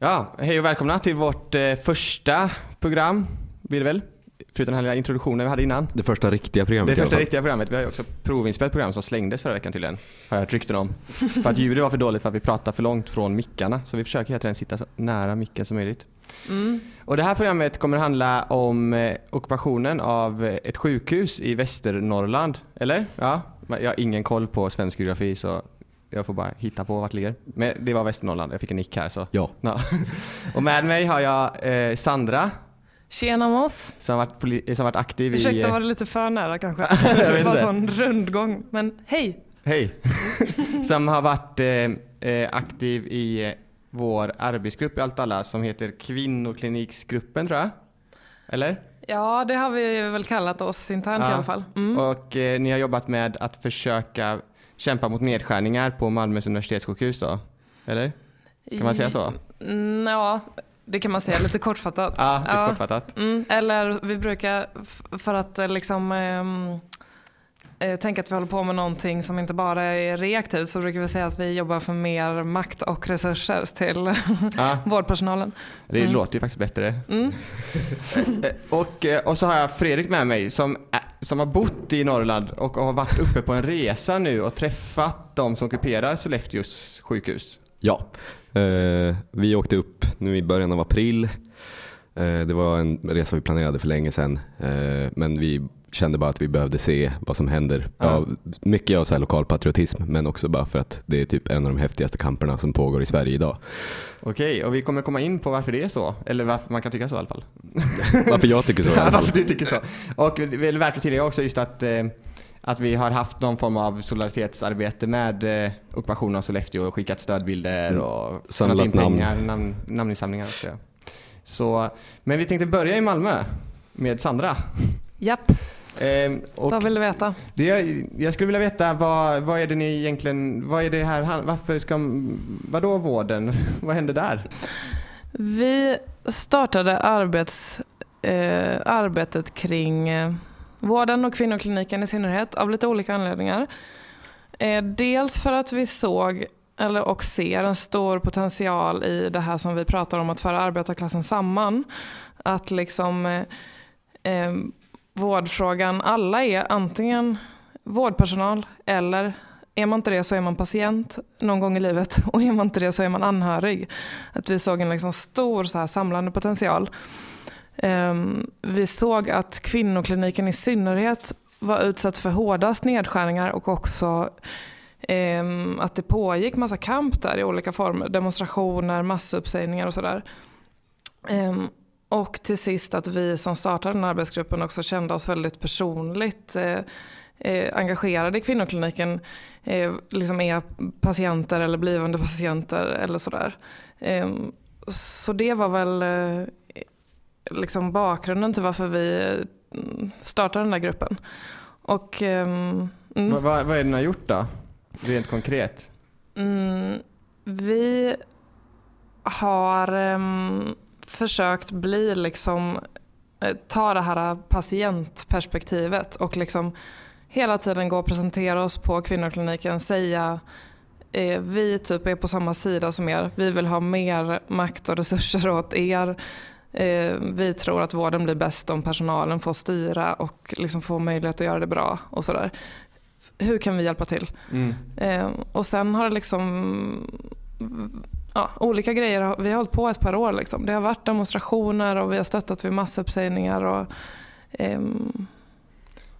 Ja, hej och välkomna till vårt eh, första program, blir det väl? Förutom den här lilla introduktionen vi hade innan. Det första riktiga programmet Det i alla första fall. riktiga programmet. Vi har ju också provinspelat program som slängdes förra veckan tydligen. Har jag hört rykten om. för att ljudet var för dåligt för att vi pratade för långt från mickarna. Så vi försöker hela tiden sitta så nära micken som möjligt. Mm. Och det här programmet kommer handla om eh, ockupationen av eh, ett sjukhus i Västernorrland. Eller? Ja, jag har ingen koll på svensk geografi så jag får bara hitta på vart det ligger. Men det var Västernorrland, jag fick en nick här så. Ja. Ja. Och med mig har jag eh, Sandra Tjena Moss. som har varit, som varit aktiv i... Ursäkta var det lite för nära kanske? Jag vet det var inte. sån rundgång. Men hej! Hej! som har varit eh, eh, aktiv i eh, vår arbetsgrupp i allt alla som heter Kvinnokliniksgruppen tror jag. Eller? Ja, det har vi väl kallat oss internt Ja. i alla fall. Mm. Och eh, ni har jobbat med att försöka kämpa mot nedskärningar på Malmös universitetssjukhus då? Eller? Kan man säga så? Mm, ja, det kan man säga lite kortfattat. Ja, lite kortfattat. Mm, eller vi brukar, för att eh, liksom eh, tänka att vi håller på med någonting som inte bara är reaktivt så brukar vi säga att vi jobbar för mer makt och resurser till Ja, vårdpersonalen. det Mm. låter ju faktiskt bättre. Mm. Eh, Och, eh, och så har jag Fredrik med mig som, som har bott i Norrland och har varit uppe på en resa nu och träffat de som ockuperar Sollefteås sjukhus. ja. Eh, vi åkte upp nu i början av april. Eh, det var en resa vi planerade för länge sedan. Eh, men vi kände bara att vi behövde se vad som händer. Ja. Ja, mycket av så här lokal patriotism men också bara för att det är typ en av de häftigaste kamperna som pågår i Sverige idag. Okej, och vi kommer komma in på varför det är så. Eller varför man kan tycka så i alla fall. Varför jag tycker så i alla fall. varför du tycker så. Och det är väl värt att tillägga också just att, eh, att vi har haft någon form av solidaritetsarbete med eh, ockupationen av Sollefteå och skickat stödbilder Mm. och Samlat in pengar, namn, namninsamlingar. Så. så, men vi tänkte börja i Malmö med Sandra. Japp, Ehm, vad vill du veta? det, jag- jag skulle vilja veta vad, vad är det ni egentligen, vad är det här, varför ska, vadå vården? vad hände där? Vi startade arbets, eh, arbetet kring eh, vården och kvinnokliniken i synnerhet av lite olika anledningar. Eh, dels för att vi såg eller och ser en stor potential i det här som vi pratar om att föra arbetarklassen samman. Att liksom eh, eh, vårdfrågan, alla är antingen vårdpersonal eller är man inte det så är man patient någon gång i livet och är man inte det så är man anhörig. Att vi såg en liksom stor så här samlande potential. Um, vi såg att kvinnokliniken i synnerhet var utsatt för hårdast nedskärningar och också um, att det pågick massa kamp där i olika former. Demonstrationer, massuppsägningar och sådär. Um, och till sist att vi som startade den här arbetsgruppen också kände oss väldigt personligt eh, eh, engagerade i kvinnokliniken. Eh, liksom är patienter eller blivande patienter eller sådär. Ehm, så det var väl eh, liksom bakgrunden till varför vi mm, startade den där gruppen. Och ehm, mm. Vad, vad, vad är det ni har gjort då? Rent konkret? Mm, vi har ehm, försökt bli liksom, eh, ta det här patientperspektivet och liksom hela tiden gå och presentera oss på kvinnokliniken, säga eh, vi typ är på samma sida som er, vi vill ha mer makt och resurser åt er. Eh, vi tror att vården blir bäst om personalen får styra och liksom får möjlighet att göra det bra och sådär. Hur kan vi hjälpa till? Mm. Eh, och sen har det liksom ja, olika grejer. Vi har hållit på ett par år. Liksom. Det har varit demonstrationer och vi har stöttat vid massuppsägningar. Och, ehm,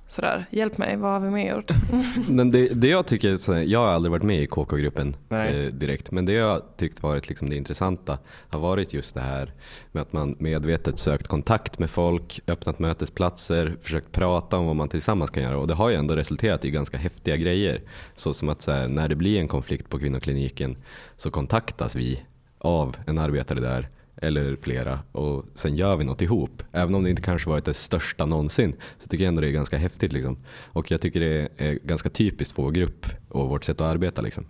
sådär. Hjälp mig, vad har vi mer gjort? Men det, det jag tycker, så jag har aldrig varit med i KK-gruppen eh, direkt, men det jag tyckt varit liksom det intressanta har varit just det här med att man medvetet sökt kontakt med folk, öppnat mötesplatser, försökt prata om vad man tillsammans kan göra och det har ju ändå resulterat i ganska häftiga grejer. Så som att så här, när det blir en konflikt på kvinnokliniken så kontaktas vi av en arbetare där eller flera och sen gör vi något ihop. Även om det inte kanske varit det största någonsin så tycker jag ändå det är ganska häftigt. Liksom. Och jag tycker det är ganska typiskt för vår grupp och vårt sätt att arbeta. Liksom.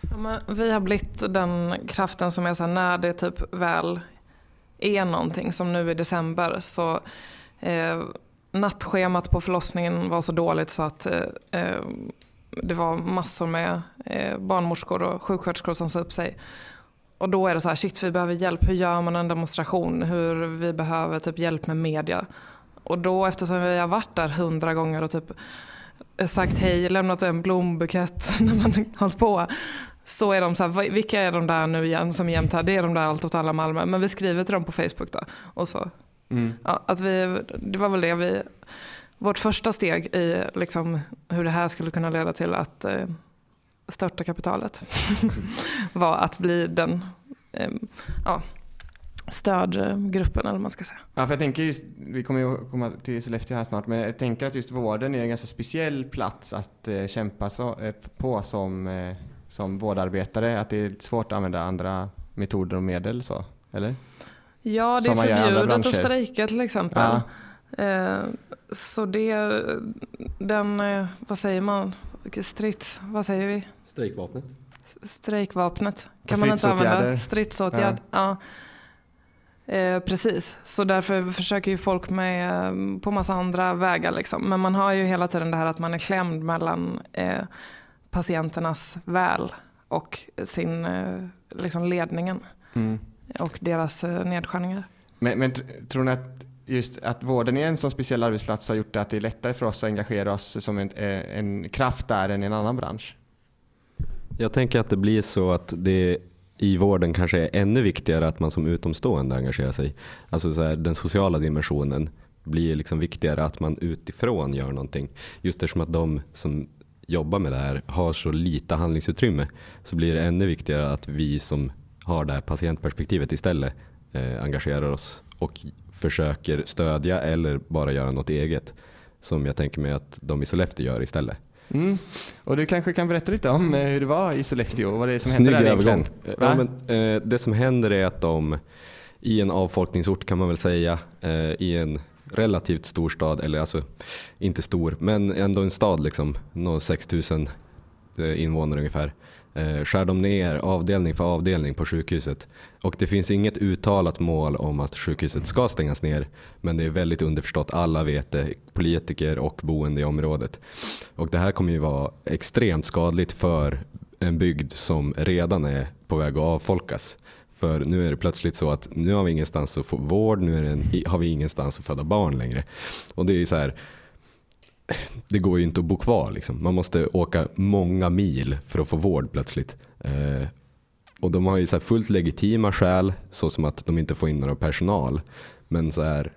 Ja, men vi har blivit den kraften som är så här, när det typ väl är någonting som nu i december så eh, nattschemat på förlossningen var så dåligt så att eh, eh, det var massor med eh, barnmorskor och sjuksköterskor som sa upp sig. Och då är det så här, shit vi behöver hjälp, hur gör man en demonstration? Hur vi behöver typ hjälp med media. Och då eftersom vi har varit där hundra gånger och typ sagt hej, lämnat en blombukett när man hållit på. Så är de så här, vilka är de där nu igen som är jämt här? Det är de där Allt åt alla Malmö. Men vi skriver till dem på Facebook då. Och så. Mm. Ja, att vi, det var väl det vi, vårt första steg i liksom hur det här skulle kunna leda till att störta kapitalet. var att bli den eh, ja, stödgruppen eller vad man ska säga. Ja, för jag tänker just, vi kommer ju komma till Sollefteå här snart, men jag tänker att just vården är en ganska speciell plats att eh, kämpa så, eh, på som, eh, som vårdarbetare. Att det är svårt att använda andra metoder och medel så, eller? Ja, det Som är förbjudet att strejka till exempel. Ja. Eh, så det, den, eh, vad säger man, strids, vad säger vi? Strejkvapnet. Strejkvapnet kan man inte använda. Stridsåtgärd. Ja. Eh, precis, så därför försöker ju folk med eh, på massa andra vägar. Liksom. Men man har ju hela tiden det här att man är klämd mellan eh, patienternas väl och sin, eh, liksom ledningen Mm. och deras eh, nedskärningar. Men, men tr- tror ni att just att vården är en sån speciell arbetsplats har gjort det att det är lättare för oss att engagera oss som en, eh, en kraft där än i en annan bransch? Jag tänker att det blir så att det i vården kanske är ännu viktigare att man som utomstående engagerar sig. Alltså så här, den sociala dimensionen blir liksom viktigare att man utifrån gör någonting. Just eftersom att de som jobbar med det här har så lite handlingsutrymme så blir det ännu viktigare att vi som har det här patientperspektivet istället eh, engagerar oss och försöker stödja eller bara göra något eget. Som jag tänker mig att de i Sollefteå gör istället. Mm. Och du kanske kan berätta lite om eh, hur det var i Sollefteå? Vad det är som Snygg händer där övergång. egentligen? Ja, men, eh, det som händer är att de i en avfolkningsort kan man väl säga, eh, i en relativt stor stad, eller alltså inte stor, men ändå en stad liksom, nå 6000 eh, invånare ungefär. Eh, skär de ner avdelning för avdelning på sjukhuset. Och det finns inget uttalat mål om att sjukhuset ska stängas ner. Men det är väldigt underförstått, alla vet det, politiker och boende i området. Och det här kommer ju vara extremt skadligt för en bygd som redan är på väg att avfolkas. För nu är det plötsligt så att nu har vi ingenstans att få vård, nu är det en, har vi ingenstans att föda barn längre. Och det är ju så här, det går ju inte att bo kvar. Liksom. Man måste åka många mil för att få vård plötsligt. Eh, och de har ju så här fullt legitima skäl, så som att de inte får in några personal. Men så här,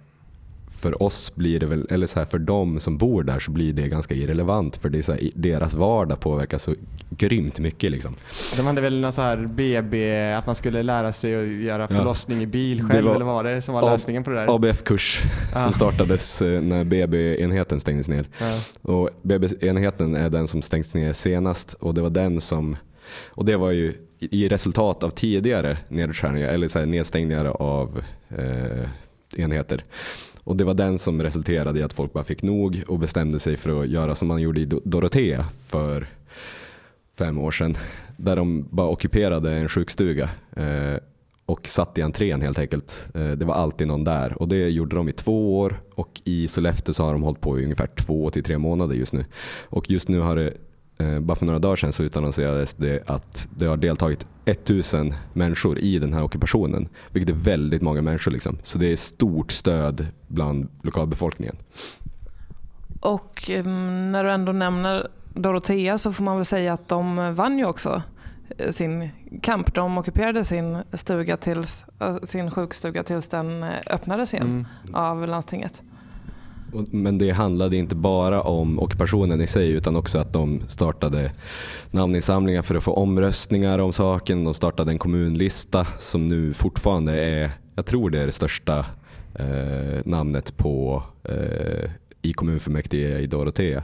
för oss blir det väl, eller så här, för dem som bor där så blir det ganska irrelevant. För det är så här, deras vardag påverkas så grymt mycket. Liksom. De hade väl någon så här BB, att man skulle lära sig att göra förlossning i bil själv, var- eller vad var det som var Ja, lösningen på det där? ABF-kurs Ja. som startades eh, när BB-enheten stängdes ner. Ja. Och BB-enheten är den som stängts ner senast och det var den som och det var ju i resultat av tidigare nedskärningar eller så här nedstängningar av eh, enheter. Och det var den som resulterade i att folk bara fick nog och bestämde sig för att göra som man gjorde i Dorotea för fem år sedan. Där de bara ockuperade en sjukstuga eh, och satt i entrén helt enkelt. Eh, det var alltid någon där och det gjorde de i två år och i Sollefteå så har de hållit på i ungefär två till tre månader just nu. Och just nu har det, bara för några dagar sedan så utannonserades det att det har deltagit 1000 människor i den här ockupationen. Vilket är väldigt många människor liksom. Så det är stort stöd bland lokalbefolkningen. Och eh, när du ändå nämner Dorotea så får man väl säga att de vann ju också eh, sin kamp. De ockuperade sin, stuga tills, eh, sin sjukstuga tills den eh, öppnades igen Mm. av landstinget. Men det handlade inte bara om ockupationen i sig utan också att de startade namninsamlingar för att få omröstningar om saken. De startade en kommunlista som nu fortfarande är, jag tror det är det största eh, namnet på, eh, i kommunfullmäktige i Dorotea.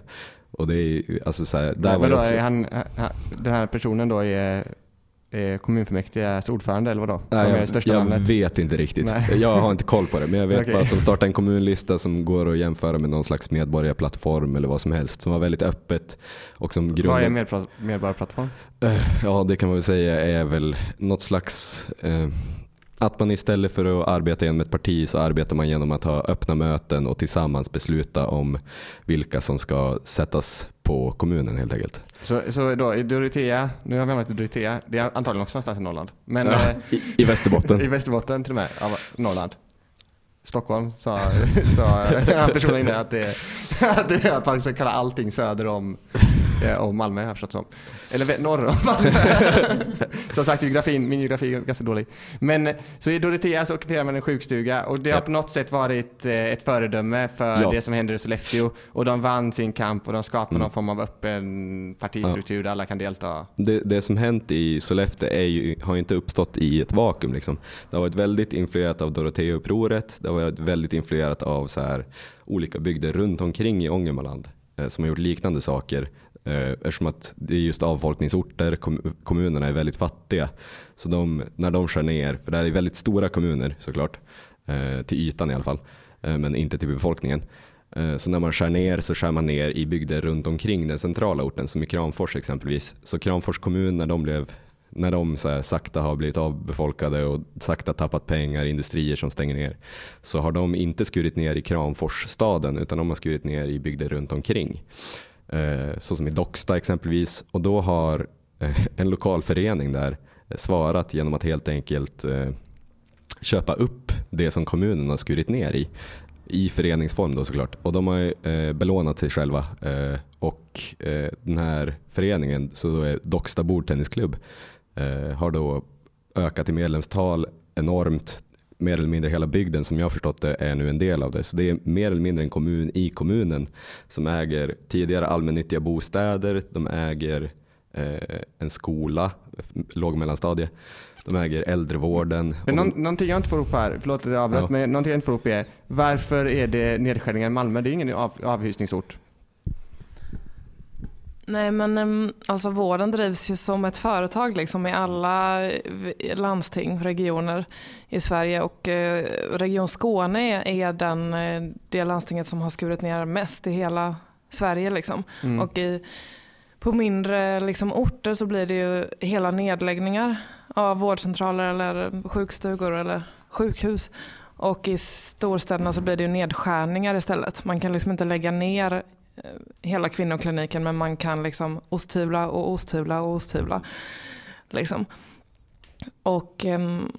Och det är alltså så här, där var det också, han, han- den här personen då är, är kommunfullmäktiges ordförande eller vadå? Nej, är det jag, jag namnet? vet inte riktigt. Nej. Jag har inte koll på det. Men jag vet Okej. bara att de startade en kommunlista som går att jämföra med någon slags medborgarplattform eller vad som helst. Som var väldigt öppet. Och som Vad är medpra- medborgarplattform? Eh, ja, det kan man väl säga är väl något slags eh, att man istället för att arbeta genom ett parti så arbetar man genom att ha öppna möten och tillsammans besluta om vilka som ska sättas på kommunen helt enkelt. Så, så då i Dorotea, nu har vi hamnat i Dorotea, det är antagligen också någonstans i Norrland. Men Ja, eh, i, I Västerbotten. i Västerbotten till och med, av Norrland. Stockholm sa, sa personen inne att, det, att, det, att man ska kalla allting söder om, eh, om Malmö har jag förstått som. Eller norr om Malmö. Som sagt, geografin, min geografi är ganska dålig. Men så i Dorotea så ockuperar man en sjukstuga och det har Ja. på något sätt varit eh, ett föredöme för Ja. det som händer i Sollefteå. Och de vann sin kamp och de skapade Mm. någon form av öppen partistruktur där alla kan delta. Det, det som hänt i Sollefteå är ju, har ju inte uppstått i ett vakuum. Liksom. Det har varit väldigt influerat av Doroteaupproret, det har varit väldigt influerat av så här, olika bygder runt omkring i Ångermanland eh, som har gjort liknande saker. Eh, eftersom att det är just avfolkningsorter, kommunerna är väldigt fattiga. Så de, när de skär ner, för det här är väldigt stora kommuner såklart, eh, till ytan i alla fall, eh, men inte till befolkningen. Så när man skär ner så skär man ner i bygder runt omkring den centrala orten som i Kramfors exempelvis. Så Kramfors kommun när de, blev, när de så här sakta har blivit avbefolkade och sakta tappat pengar, industrier som stänger ner, så har de inte skurit ner i Kramforsstaden utan de har skurit ner i bygder runt omkring. Eh, så som i Docksta exempelvis. Och då har eh, en lokal förening där svarat genom att helt enkelt eh, köpa upp det som kommunen har skurit ner i i föreningsform då såklart. Och de har ju, eh, belånat sig själva eh, och eh, den här föreningen, så då är Docksta bordtennisklubb, har då ökat i medlemstal enormt. Mer eller mindre hela bygden som jag har förstått det är nu en del av det. Så det är mer eller mindre en kommun i kommunen som äger tidigare allmännyttiga bostäder, de äger eh, en skola, låg och mellanstadie, de äger äldrevården. Men någon, de- någonting jag inte får ihop här, förlåt att jag avbröt, Ja. men någonting jag inte får ihop är varför är det nedskärningar i Malmö? Det är ingen av, avhysningsort. Nej men alltså vården drivs ju som ett företag liksom i alla eh, landsting, regioner i Sverige och eh, Region Skåne är den, eh, det landstinget som har skurit ner mest i hela Sverige liksom. Mm. Och i, på mindre liksom, orter så blir det ju hela nedläggningar av vårdcentraler eller sjukstugor eller sjukhus. Och i storstäderna så blir det ju nedskärningar istället. Man kan liksom inte lägga ner Eh, hela kvinnokliniken men man kan liksom osthyvla och osthyvla och osthyvla. Liksom. Och ehm,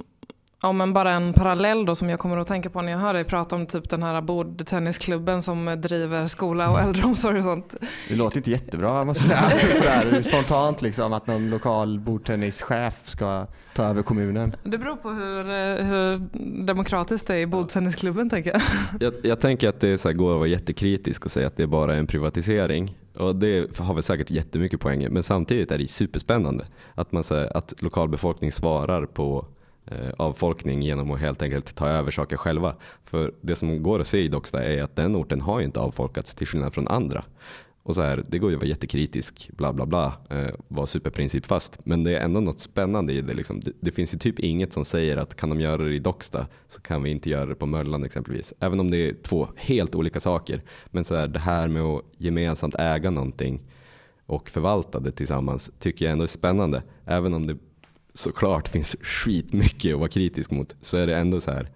ja, men bara en parallell då som jag kommer att tänka på när jag hör dig prata om typ den här bordtennisklubben som driver skola och äldreomsorg och sånt. Det låter inte jättebra måste jag säga. Sådär, spontant liksom att någon lokal bordtennischef ska ta över kommunen. Det beror på hur, eh, hur demokratiskt det är i bordtennisklubben tänker jag. Jag, jag tänker att det så här går att vara jättekritisk och säga att det bara är en privatisering. Och det har väl säkert jättemycket poänger. Men samtidigt är det superspännande att, man, så här, att lokalbefolkning svarar på Eh, avfolkning genom att helt enkelt ta över saker själva. För det som går att se i Docksta är att den orten har ju inte avfolkats till skillnad från andra. Och så här, det går ju att vara jättekritisk, bla bla bla, eh, vara superprincipfast. Men det är ändå något spännande i det, liksom. det. Det finns ju typ inget som säger att kan de göra det i Docksta så kan vi inte göra det på Möllan exempelvis. Även om det är två helt olika saker. Men så här, det här med att gemensamt äga någonting och förvalta det tillsammans tycker jag ändå är spännande. Även om det såklart finns skitmycket att vara kritisk mot så är det ändå så här,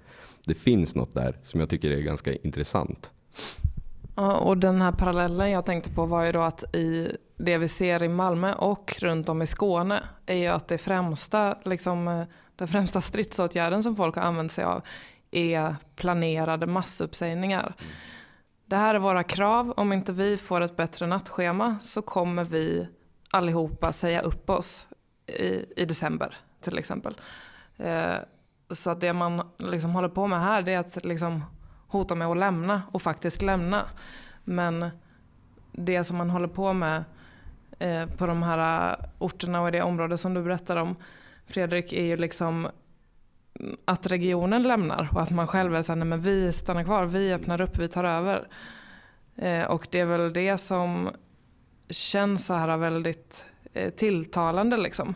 det finns något där som jag tycker är ganska intressant. Ja, och den här parallellen jag tänkte på var ju då att i det vi ser i Malmö och runt om i Skåne är ju att det främsta, liksom, den främsta stridsåtgärden som folk har använt sig av är planerade massuppsägningar. Det här är våra krav. Om inte vi får ett bättre nattschema så kommer vi allihopa säga upp oss i, i december till exempel. Eh, så att det man liksom håller på med här det är att liksom hota med att lämna och faktiskt lämna. Men det som man håller på med eh, på de här orterna och i det område som du berättar om Fredrik är ju liksom att regionen lämnar och att man själv är såhär, nej men vi stannar kvar, vi öppnar upp, vi tar över. Eh, och det är väl det som känns så här väldigt tilltalande liksom.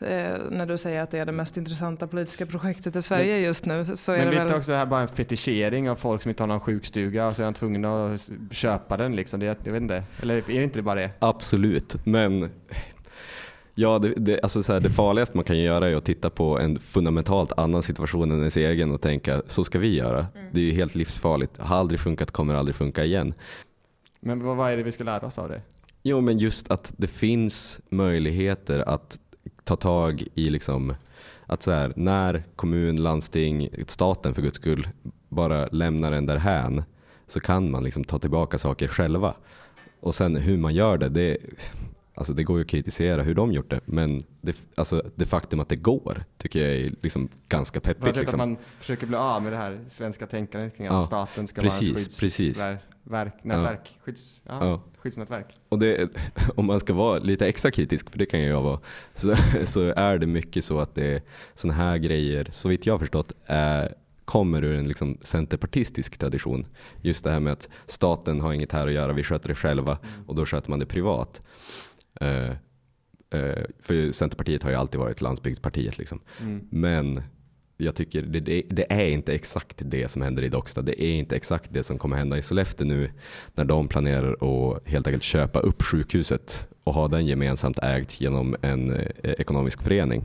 Eh, när du säger att det är det mest intressanta politiska projektet i Sverige just nu så är Men det blir väl... också här bara en fetischering av folk som inte har någon sjukstuga och så är de tvungna att köpa den liksom? Det, jag vet inte. Eller är det inte det bara det? Absolut, men ja, det, det, alltså så här, det farligaste man kan göra är att titta på en fundamentalt annan situation än ens egen och tänka så ska vi göra. Det är ju helt livsfarligt. Har aldrig funkat, kommer aldrig funka igen. Men vad, vad är det vi ska lära oss av det? Jo, men just att det finns möjligheter att ta tag i liksom att så här, när kommun, landsting, staten för guds skull bara lämnar en därhän så kan man liksom ta tillbaka saker själva. Och sen hur man gör det, det, alltså det går ju att kritisera hur de gjort det, men det, alltså det faktum att det går tycker jag är liksom ganska peppigt. att Liksom. man försöker bli av med det här svenska tänkandet kring att Ja, staten ska precis, vara ett precis. Skyddsverk, nätverk, skydds, ja, Ja. skyddsnätverk. Och det, om man ska vara lite extra kritisk, för det kan jag vara, så, så är det mycket så att det är sådana här grejer, så vitt jag har förstått, är, kommer ur en liksom centerpartistisk tradition. Just det här med att staten har inget här att göra, vi sköter det själva och då sköter man det privat. Eh, eh, för Centerpartiet har ju alltid varit landsbygdspartiet. Liksom. Mm. Men jag tycker det, det, det är inte exakt det som händer i Docksta. Det är inte exakt det som kommer hända i Sollefteå nu när de planerar att helt enkelt köpa upp sjukhuset och ha den gemensamt ägt genom en eh, ekonomisk förening.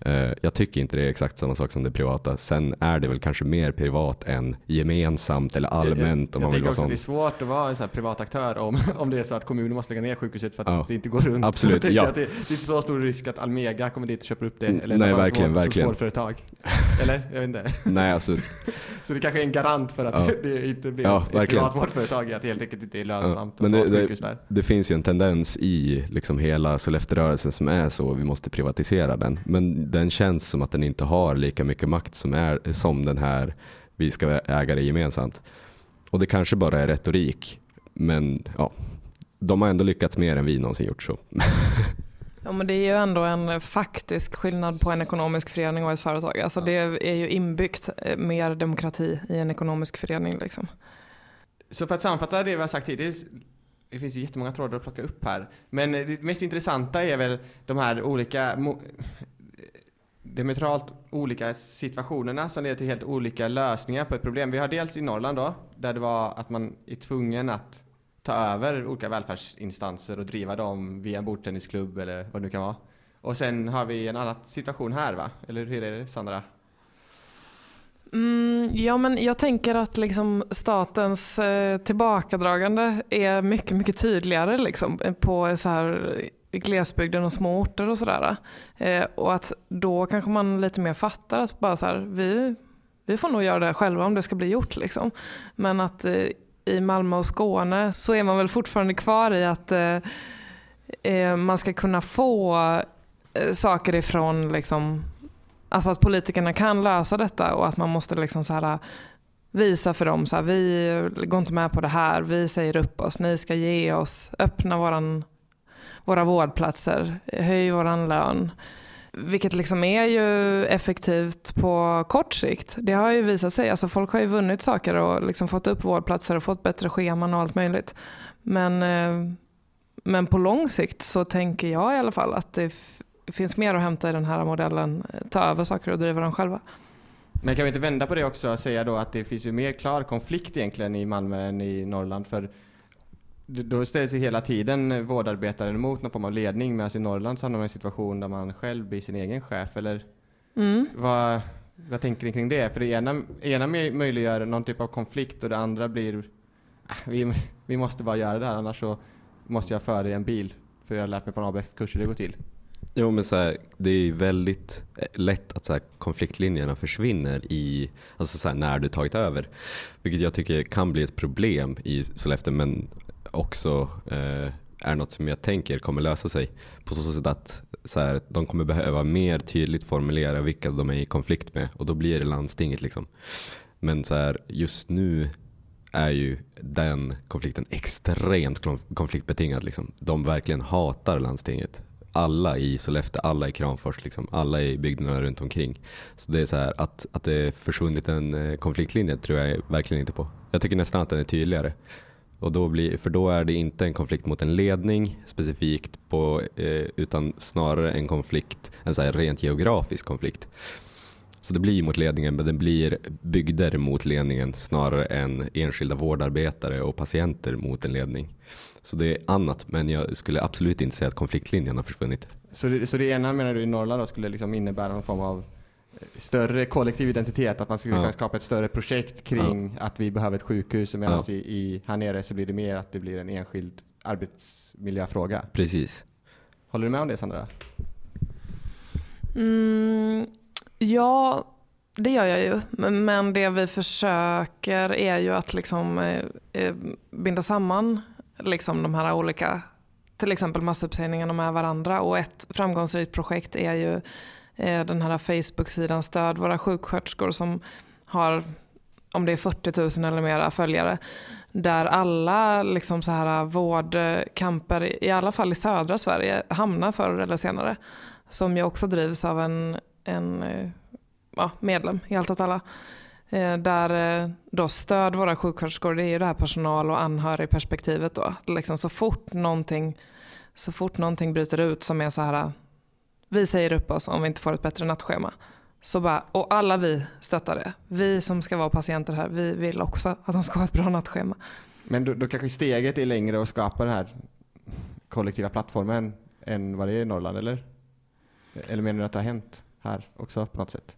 Eh, jag tycker inte det är exakt samma sak som det privata. Sen är det väl kanske mer privat än gemensamt eller allmänt jag, om jag vill tänker också att det är svårt att vara en sån privat aktör om, om det är så att kommunen måste lägga ner sjukhuset för att Ja. det inte går runt. Absolut, Jag ja. att det, det är inte så stor risk att Almega kommer dit och köper upp det. Eller nej, verkligen, verkligen. vårdföretag. Eller? Jag vet inte. Nej, alltså, Så det kanske är en garant för att Ja. det inte blir Ja, ett verkligen. privat vårdföretag, att det helt enkelt inte är lönsamt Ja, men att det- ha det- där. det finns ju en tendens i liksom hela Sollefteå-rörelsen som är så, vi måste privatisera den. Men den känns som att den inte har lika mycket makt som, är, som den här, vi ska äga det gemensamt. Och det kanske bara är retorik, men ja, de har ändå lyckats mer än vi någonsin gjort. så. Ja, men det är ju ändå en faktisk skillnad på en ekonomisk förening och ett företag. Alltså det är ju inbyggt eh, mer demokrati i en ekonomisk förening. Liksom. Så för att sammanfatta det vi har sagt hittills, det finns ju jättemånga trådar att plocka upp här. Men det mest intressanta är väl de här olika diametralt olika situationerna som leder till helt olika lösningar på ett problem. Vi har dels i Norrland då, där det var att man är tvungen att ta över olika välfärdsinstanser och driva dem via en bordtennisklubb eller vad det nu kan vara. Och sen har vi en annan situation här va? Eller hur är det Sandra? Mm, ja, men jag tänker att liksom statens eh, tillbakadragande är mycket, mycket tydligare liksom, eh, på så här, i glesbygden och små orter och sådär. Eh, och att då kanske man lite mer fattar att bara så här, vi, vi får nog göra det själva om det ska bli gjort. Liksom. Men att eh, i Malmö och Skåne så är man väl fortfarande kvar i att eh, eh man ska kunna få eh, saker ifrån liksom, Alltså att politikerna kan lösa detta och att man måste liksom så här visa för dem så här, vi går inte med på det här, vi säger upp oss, ni ska ge oss, öppna våran, våra vårdplatser, höj våran lön. Vilket liksom är ju effektivt på kort sikt. Det har ju visat sig, alltså folk har ju vunnit saker och liksom fått upp vårdplatser och fått bättre scheman och allt möjligt. Men, eh, men på lång sikt så tänker jag i alla fall att det finns mer att hämta i den här modellen. Eh, ta över saker och driva dem själva. Men kan vi inte vända på det också och säga då att det finns ju mer klar konflikt egentligen i Malmö än i Norrland? För då ställs ju hela tiden vårdarbetaren mot någon form av ledning medan i Norrland så hamnar man i en situation där man själv blir sin egen chef. Eller Mm. vad, vad tänker ni kring det? För det ena, ena möj- möjliggör någon typ av konflikt och det andra blir "Ah, vi, vi måste bara göra det här annars så måste jag föra i en bil. För jag har lärt mig på en ABF-kurs hur det går till. Jo men så här, det är ju väldigt eh, lätt att så här, konfliktlinjerna försvinner i, alltså så här, när du tagit över. Vilket jag tycker kan bli ett problem i Sollefteå men också eh, är något som jag tänker kommer lösa sig. På så sätt att så här, de kommer behöva mer tydligt formulera vilka de är i konflikt med och då blir det landstinget. Liksom. Men så här, just nu är ju den konflikten extremt konfliktbetingad. Liksom. De verkligen hatar landstinget alla i Sollefteå, alla i Kramfors, liksom, alla i bygderna runt omkring. Så det är så här, att, att det försvunnit en eh, konfliktlinje tror jag verkligen inte på. Jag tycker nästan att den är tydligare. Och då blir, för då är det inte en konflikt mot en ledning specifikt, på, eh, utan snarare en konflikt, en så här rent geografisk konflikt. Så det blir mot ledningen, men det blir bygder mot ledningen snarare än enskilda vårdarbetare och patienter mot en ledning. Så det är annat, men jag skulle absolut inte säga att konfliktlinjen har försvunnit. Så det, så det ena menar du i Norrland då skulle liksom innebära någon form av större kollektiv identitet? Att man skulle Ja. kunna skapa ett större projekt kring att vi behöver ett sjukhus medan Ja. i, i, här nere så blir det mer att det blir en enskild arbetsmiljöfråga. Precis. Håller du med om det Sandra? Mm, ja, det gör jag ju. Men- det vi försöker är ju att liksom, eh, eh, binda samman liksom de här olika, till exempel massuppsägningarna med varandra. Och ett framgångsrikt projekt är ju Eh, den här Facebook-sidan Stöd våra sjuksköterskor som har, om det är 40 000 eller mera följare, där alla liksom så här eh, vårdkamper, i alla fall i södra Sverige, hamnar förr eller senare. Som ju också drivs av en, en eh, ja, medlem i Allt åt alla. Där då stöd våra sjuksköterskor, det är ju det här personal och anhörigperspektivet då. Liksom så, fort någonting, så fort någonting bryter ut som är så här, vi säger upp oss om vi inte får ett bättre nattschema. Så bara, och alla vi stöttar det. Vi som ska vara patienter här, vi vill också att de ska ha ett bra nattschema. Men då, då kanske steget är längre att skapa den här kollektiva plattformen än vad det är i Norrland, eller? Eller menar du att det har hänt här också på något sätt?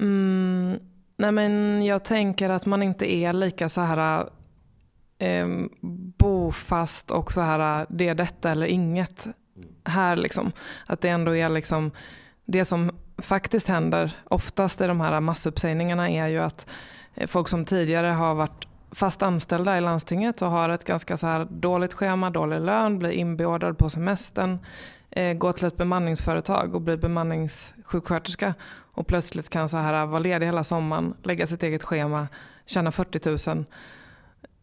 Mm, nej men jag tänker att man inte är lika så här eh, bofast och så här det är detta eller inget här liksom. Att det ändå är liksom det som faktiskt händer oftast i de här massuppsägningarna är ju att eh, folk som tidigare har varit fast anställda i landstinget och har ett ganska så här dåligt schema, dålig lön, blir inbeordrad på semestern, eh, går till ett bemanningsföretag och blir bemanningssjuksköterska och plötsligt kan så här vara ledig hela sommaren, lägga sitt eget schema, tjäna 40 000.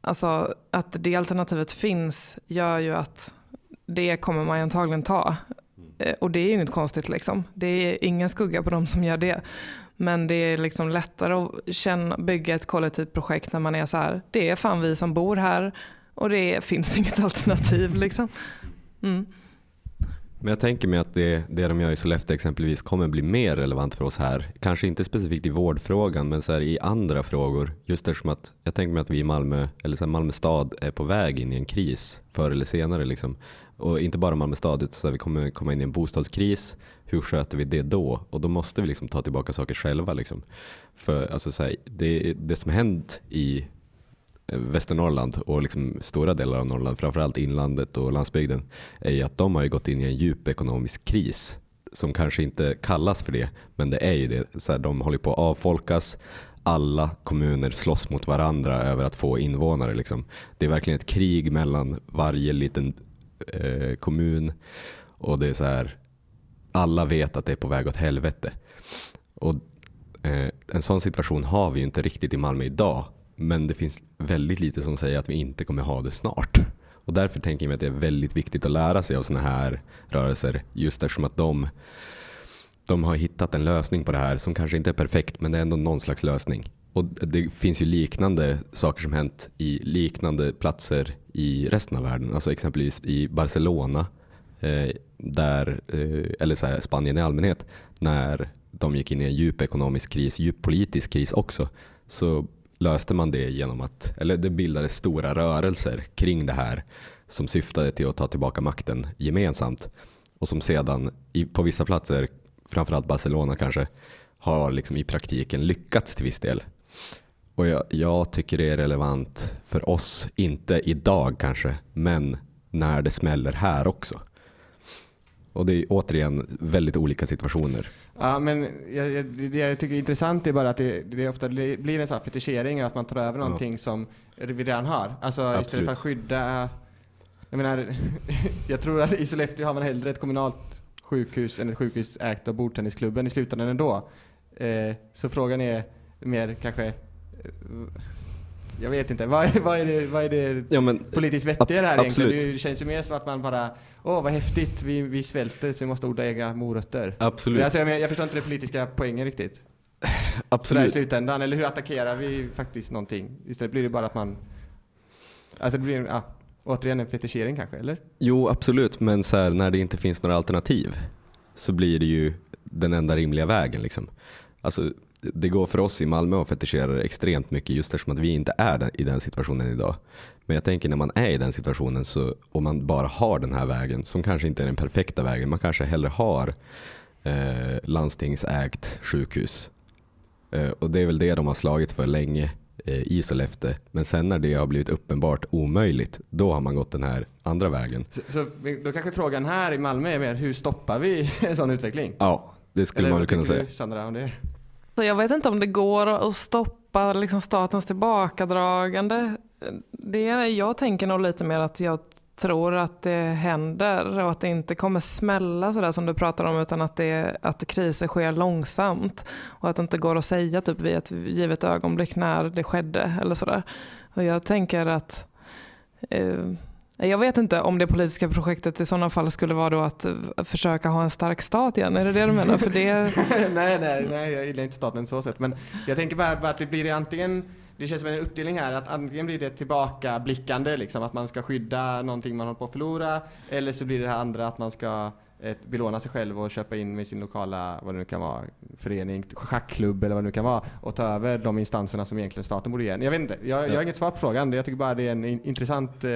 Alltså att det alternativet finns gör ju att det kommer man ju antagligen ta. Eh, Och det är ju inget konstigt liksom. Det är ingen skugga på de som gör det. Men det är liksom lättare att känna, bygga ett kollektivt projekt när man är så här, det är fan vi som bor här och det finns inget alternativ liksom. Mm. Men jag tänker mig att det, det de gör i Sollefteå exempelvis kommer bli mer relevant för oss här. Kanske inte specifikt i vårdfrågan men så i andra frågor. Just eftersom att jag tänker mig att vi i Malmö, eller så Malmö stad är på väg in i en kris förr eller senare. Liksom. Och inte bara Malmö stad utan så här, vi kommer komma in i en bostadskris. Hur sköter vi det då? Och då måste vi liksom ta tillbaka saker själva. Liksom. För alltså, så här, det, det som hänt i eh, Västernorrland och liksom stora delar av Norrland, framförallt inlandet och landsbygden, är ju att de har ju gått in i en djup ekonomisk kris som kanske inte kallas för det, men det är ju det. Så här, de håller på att avfolkas, alla kommuner slåss mot varandra över att få invånare. Liksom. Det är verkligen ett krig mellan varje liten eh, kommun och det är så här, alla vet att det är på väg åt helvete. Och Eh, en sån situation har vi ju inte riktigt i Malmö idag. Men det finns väldigt lite som säger att vi inte kommer ha det snart. Och därför tänker jag mig att det är väldigt viktigt att lära sig av sådana här rörelser. Just eftersom att de, de har hittat en lösning på det här som kanske inte är perfekt men det är ändå någon slags lösning. Och det finns ju liknande saker som hänt i liknande platser i resten av världen. Alltså exempelvis i Barcelona, eh, där, eh, eller så här, Spanien i allmänhet, när de gick in i en djup ekonomisk kris, djup politisk kris också, så löste man det genom att, eller det bildades stora rörelser kring det här som syftade till att ta tillbaka makten gemensamt och som sedan i, på vissa platser, framförallt Barcelona kanske, har liksom i praktiken lyckats till viss del. Och jag, jag tycker det är relevant för oss, inte idag kanske, men när det smäller här också. Och det är återigen väldigt olika situationer. Ja, men jag, jag, det jag tycker är intressant är bara att det, det ofta blir en sån fetischering, att man tar över Ja. någonting som vi redan har. Alltså Absolut. istället för att skydda... Jag menar, jag tror att i Sollefteå har man hellre ett kommunalt sjukhus än ett sjukhus ägt av bordtennisklubben i slutändan ändå. Eh, så frågan är mer kanske... eh, Jag vet inte, vad är, vad är det, vad är det Ja, men, politiskt vettiga det här Ab- egentligen? absolut. Det känns ju mer som att man bara, åh vad häftigt, vi, vi svälter så vi måste odla egna morötter. absolut. Alltså, jag, jag förstår inte den politiska poängen riktigt. Sådär i absolut. slutändan, eller hur attackerar vi faktiskt någonting? Istället blir det bara att man... Alltså det blir, ja, återigen en fetischering kanske, eller? Jo, absolut. Men så här, när det inte finns några alternativ så blir det ju den enda rimliga vägen. Liksom. Alltså, det går för oss i Malmö att fetischera det extremt mycket just eftersom att vi inte är i den situationen idag. Men jag tänker när man är i den situationen så, och man bara har den här vägen som kanske inte är den perfekta vägen. Man kanske hellre har eh, landstingsägt sjukhus. Eh, och det är väl det de har slagits för länge eh, i Sollefteå. Men sen när det har blivit uppenbart omöjligt, då har man gått den här andra vägen. Så, så då kanske frågan här i Malmö är mer, hur stoppar vi en sån utveckling? Ja, det skulle Eller man väl kunna säga. Du, Sandra, om det? Så jag vet inte om det går att stoppa liksom statens tillbakadragande. Det är, jag tänker nog lite mer att jag tror att det händer och att det inte kommer smälla sådär som du pratar om utan att, det, att kriser sker långsamt och att det inte går att säga typ vid ett givet ögonblick när det skedde eller sådär. Och jag tänker att eh, jag vet inte om det politiska projektet i sådana fall skulle vara då att eh, försöka ha en stark stat igen. Är det det du menar? För det, nej, nej, nej, jag gillar inte staten så sätt. Men jag tänker bara, bara att det blir antingen det känns som en uppdelning här att antingen blir det tillbakablickande, liksom att man ska skydda någonting man håller på att förlora, eller så blir det här andra att man ska eh, belåna sig själv och köpa in med sin lokala, vad det nu kan vara, förening, schackklubb eller vad det nu kan vara och ta över de instanserna som egentligen staten borde ge. Jag vet inte, jag, jag har inget svar på frågan. Jag tycker bara det är en in- intressant eh,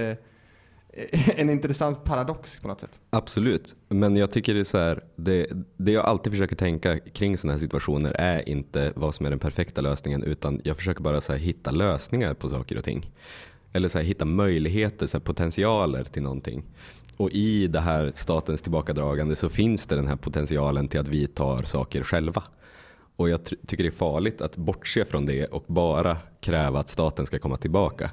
en intressant paradox på något sätt. Absolut, men jag tycker det är så här, det, det jag alltid försöker tänka kring sådana här situationer är inte vad som är den perfekta lösningen utan jag försöker bara så här, hitta lösningar på saker och ting. Eller så här, hitta möjligheter, så här, potentialer till någonting. Och i det här statens tillbakadragande så finns det den här potentialen till att vi tar saker själva. Och jag tycker det är farligt att bortse från det och bara kräva att staten ska komma tillbaka.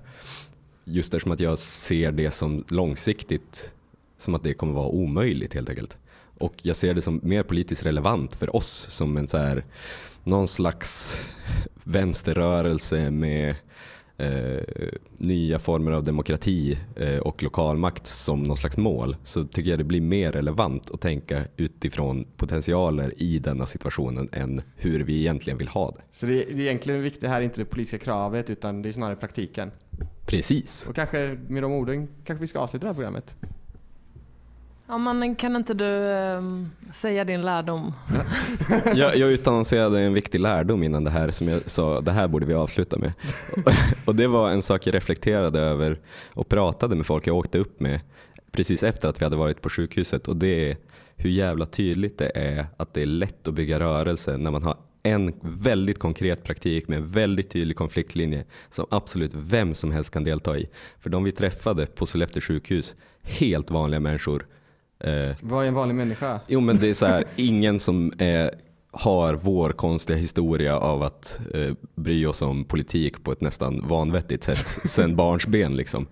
Just eftersom att jag ser det som långsiktigt som att det kommer vara omöjligt helt enkelt. Och jag ser det som mer politiskt relevant för oss som en så här, någon slags vänsterrörelse med eh, nya former av demokrati eh, och lokalmakt som någon slags mål så tycker jag det blir mer relevant att tänka utifrån potentialer i denna situationen än hur vi egentligen vill ha det. Så det, det är egentligen viktigt här är inte det politiska kravet utan det är snarare praktiken. Precis. Och kanske med de orden kanske vi ska avsluta det här programmet. ja, men kan inte du eh, säga din lärdom? Jag, jag utannonserade en viktig lärdom innan det här som jag sa, det här borde vi avsluta med. Och det var en sak jag reflekterade över och pratade med folk jag åkte upp med precis efter att vi hade varit på sjukhuset och det är hur jävla tydligt det är att det är lätt att bygga rörelse när man har en väldigt konkret praktik med en väldigt tydlig konfliktlinje som absolut vem som helst kan delta i. För de vi träffade på Sollefteå sjukhus, helt vanliga människor, eh, Vad är en vanlig människa? Jo men det är så här, ingen som är, har vår konstiga historia av att eh, bry oss om politik på ett nästan vanvettigt sätt sen barnsben liksom.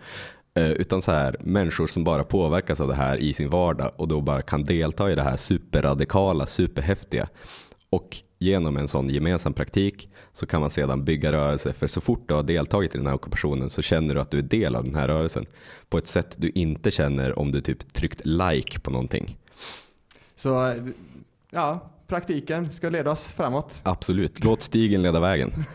Eh, utan så här, människor som bara påverkas av det här i sin vardag och då bara kan delta i det här superradikala, superhäftiga. Och genom en sån gemensam praktik så kan man sedan bygga rörelse. För så fort du har deltagit i den här ockupationen så känner du att du är del av den här rörelsen. På ett sätt du inte känner om du typ tryckt like på någonting. Så ja, praktiken ska leda oss framåt. Absolut, låt stigen leda vägen.